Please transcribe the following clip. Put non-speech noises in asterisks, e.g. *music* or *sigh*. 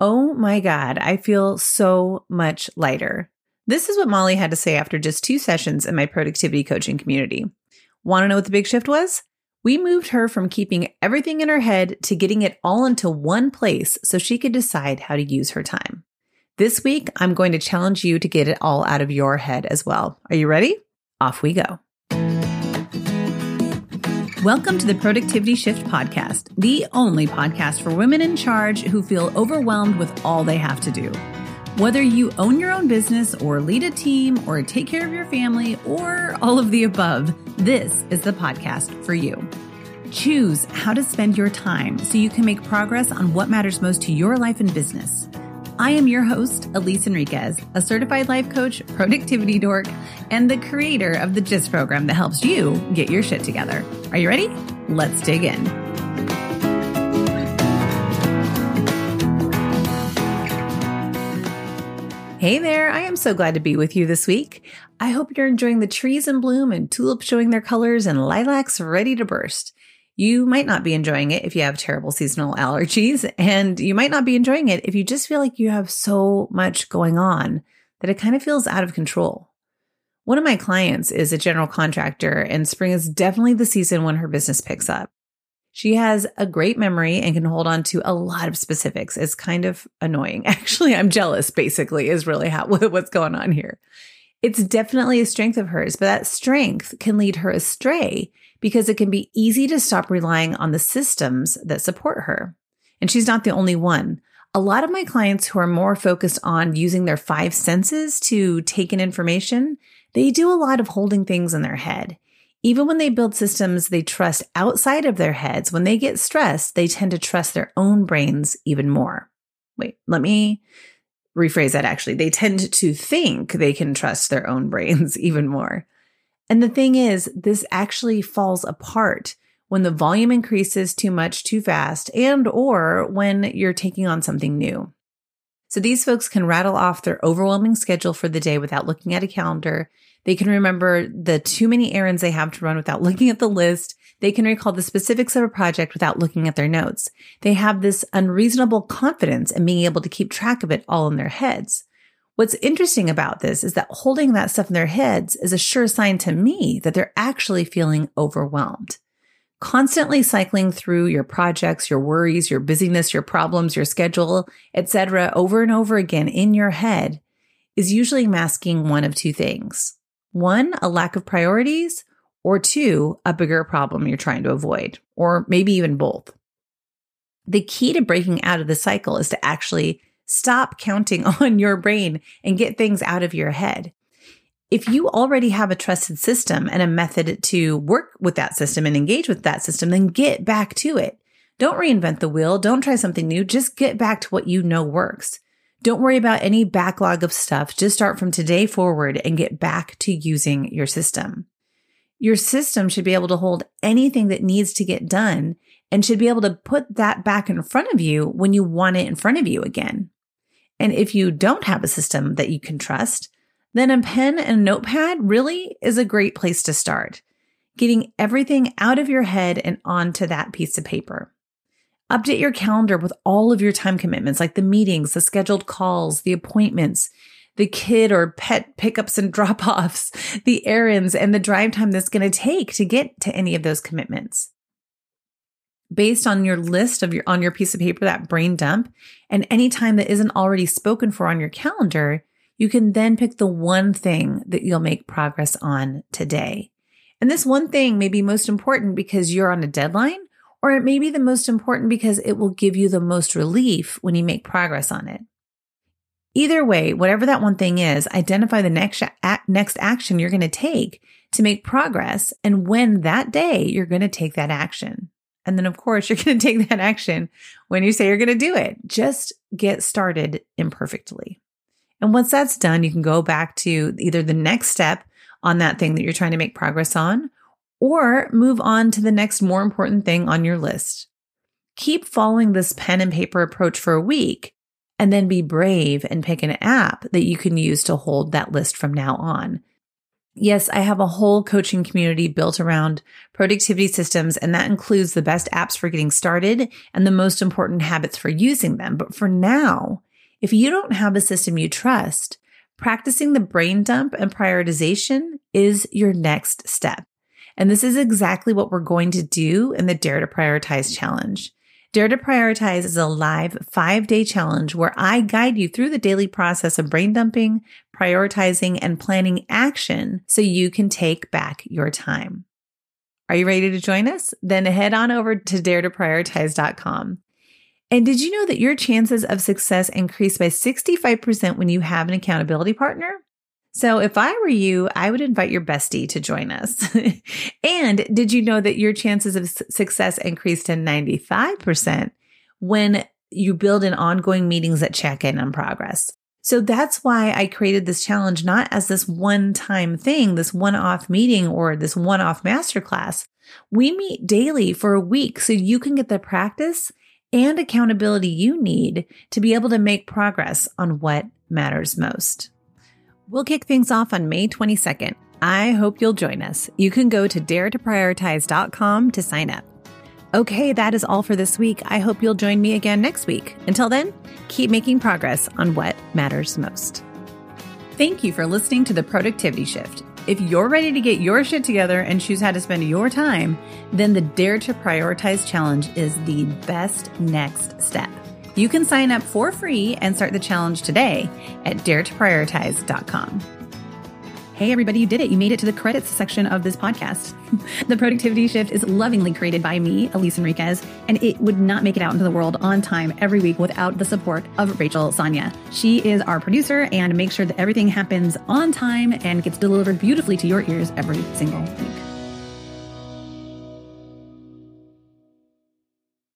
Oh my God, I feel so much lighter. This is what Molly had to say after just two sessions in my productivity coaching community. Want to know what the big shift was? We moved her from keeping everything in her head to getting it all into one place so she could decide how to use her time. This week, I'm going to challenge you to get it all out of your head as well. Are you ready? Off we go. Welcome to the Productivity Shift Podcast, the only podcast for women in charge who feel overwhelmed with all they have to do. Whether you own your own business or lead a team or take care of your family or all of the above, this is the podcast for you. Choose how to spend your time so you can make progress on what matters most to your life and business. I am your host, Elise Enriquez, a certified life coach, productivity dork, and the creator of the GIST program that helps you get your shit together. Are you ready? Let's dig in. Hey there, I am so glad to be with you this week. I hope you're enjoying the trees in bloom and tulips showing their colors and lilacs ready to burst. You might not be enjoying it if you have terrible seasonal allergies, *laughs* and you might not be enjoying it if you just feel like you have so much going on that it kind of feels out of control. One of my clients is a general contractor, and spring is definitely the season when her business picks up. She has a great memory and can hold on to a lot of specifics. It's kind of annoying. *laughs* Actually, I'm jealous, basically, is really how, *laughs* what's going on here. It's definitely a strength of hers, but that strength can lead her astray because it can be easy to stop relying on the systems that support her. And she's not the only one. A lot of my clients who are more focused on using their five senses to take in information, they do a lot of holding things in their head. Even when they build systems they trust outside of their heads, when they get stressed, they tend to trust their own brains even more. Wait, let me rephrase that actually. They tend to think they can trust their own *laughs* brains even more. And the thing is, this actually falls apart when the volume increases too much too fast and or when you're taking on something new. So these folks can rattle off their overwhelming schedule for the day without looking at a calendar. They can remember the too many errands they have to run without *laughs* looking at the list. They can recall the specifics of a project without looking at their notes. They have this unreasonable confidence in being able to keep track of it all in their heads. What's interesting about this is that holding that stuff in their heads is a sure sign to me that they're actually feeling overwhelmed. Constantly cycling through your projects, your worries, your busyness, your problems, your schedule, etc. over and over again in your head is usually masking one of two things. One, a lack of priorities, or two, a bigger problem you're trying to avoid, or maybe even both. The key to breaking out of the cycle is to actually Stop counting *laughs* on your brain and get things out of your head. If you already have a trusted system and a method to work with that system and engage with that system, then get back to it. Don't reinvent the wheel. Don't try something new. Just get back to what you know works. Don't worry about any backlog of stuff. Just start from today forward and get back to using your system. Your system should be able to hold anything that needs to get done and should be able to put that back in front of you when you want it in front of you again. And if you don't have a system that you can trust, then a pen and notepad really is a great place to start. Getting everything out of your head and onto that piece of paper. Update your calendar with all of your time commitments, like the meetings, the scheduled calls, the appointments, the kid or pet pickups and *laughs* drop offs, the errands, and the drive time that's going to take to get to any of those commitments based on your list of your on your piece of paper, that brain dump, and any time that isn't already spoken for on your calendar, you can then pick the one thing that you'll make progress on today. And this one thing may be most important because you're on a deadline, or it may be the most important because it will give you the most relief when you make progress on it. Either way, whatever that one thing is, identify the next, next action you're going to take to make progress and when that day you're going to take that action. And then, of course, *laughs* you're going to take that action when you say you're going to do it. Just get started imperfectly. And once that's done, you can go back to either the next step on that thing that you're trying to make progress on, or move on to the next more important thing on your list. Keep following this pen and paper approach for a week and then be brave and pick an app that you can use to hold that list from now on. Yes, I have a whole coaching community built around productivity systems, and that includes the best apps for getting started and the most important habits for using them. But for now, if you don't have a system you trust, practicing the brain dump and prioritization is your next step. And this is exactly what we're going to do in the Dare to Prioritize challenge. Dare to Prioritize is a live five day challenge where I guide you through the daily process of brain dumping, prioritizing, and planning action so you can take back your time. Are you ready to join us? Then head on over to daretoprioritize.com. And did you know that your chances of success increase by 65% when you have an accountability partner? So if I were you, I would invite your bestie to join us. *laughs* and did you know that your chances of success increase to 95% when you build in ongoing meetings that check in on progress? So that's why I created this challenge, not as this one time thing, this one off meeting or this one off masterclass. We meet daily for a week so you can get the practice and accountability you need to be able to make progress on what matters most. We'll kick things off on May 22nd. I hope you'll join us. You can go to daretoprioritize.com to sign up. Okay, that is all for this week. I hope you'll join me again next week. Until then, keep making progress on what matters most. Thank you for listening to the Productivity Shift. If you're ready to get your shit together and choose how to spend your time, then the Dare to Prioritize Challenge is the best next step. You can sign up for free and start the challenge today at daretoprioritize.com. Hey, everybody, you did it. You made it to the credits section of this podcast. *laughs* the Productivity Shift is lovingly created by me, Elise Enriquez, and it would not make it out into the world on time every week without the support of Rachel Sonia. She is our producer and makes sure that everything happens on time and gets delivered beautifully to your ears every single week.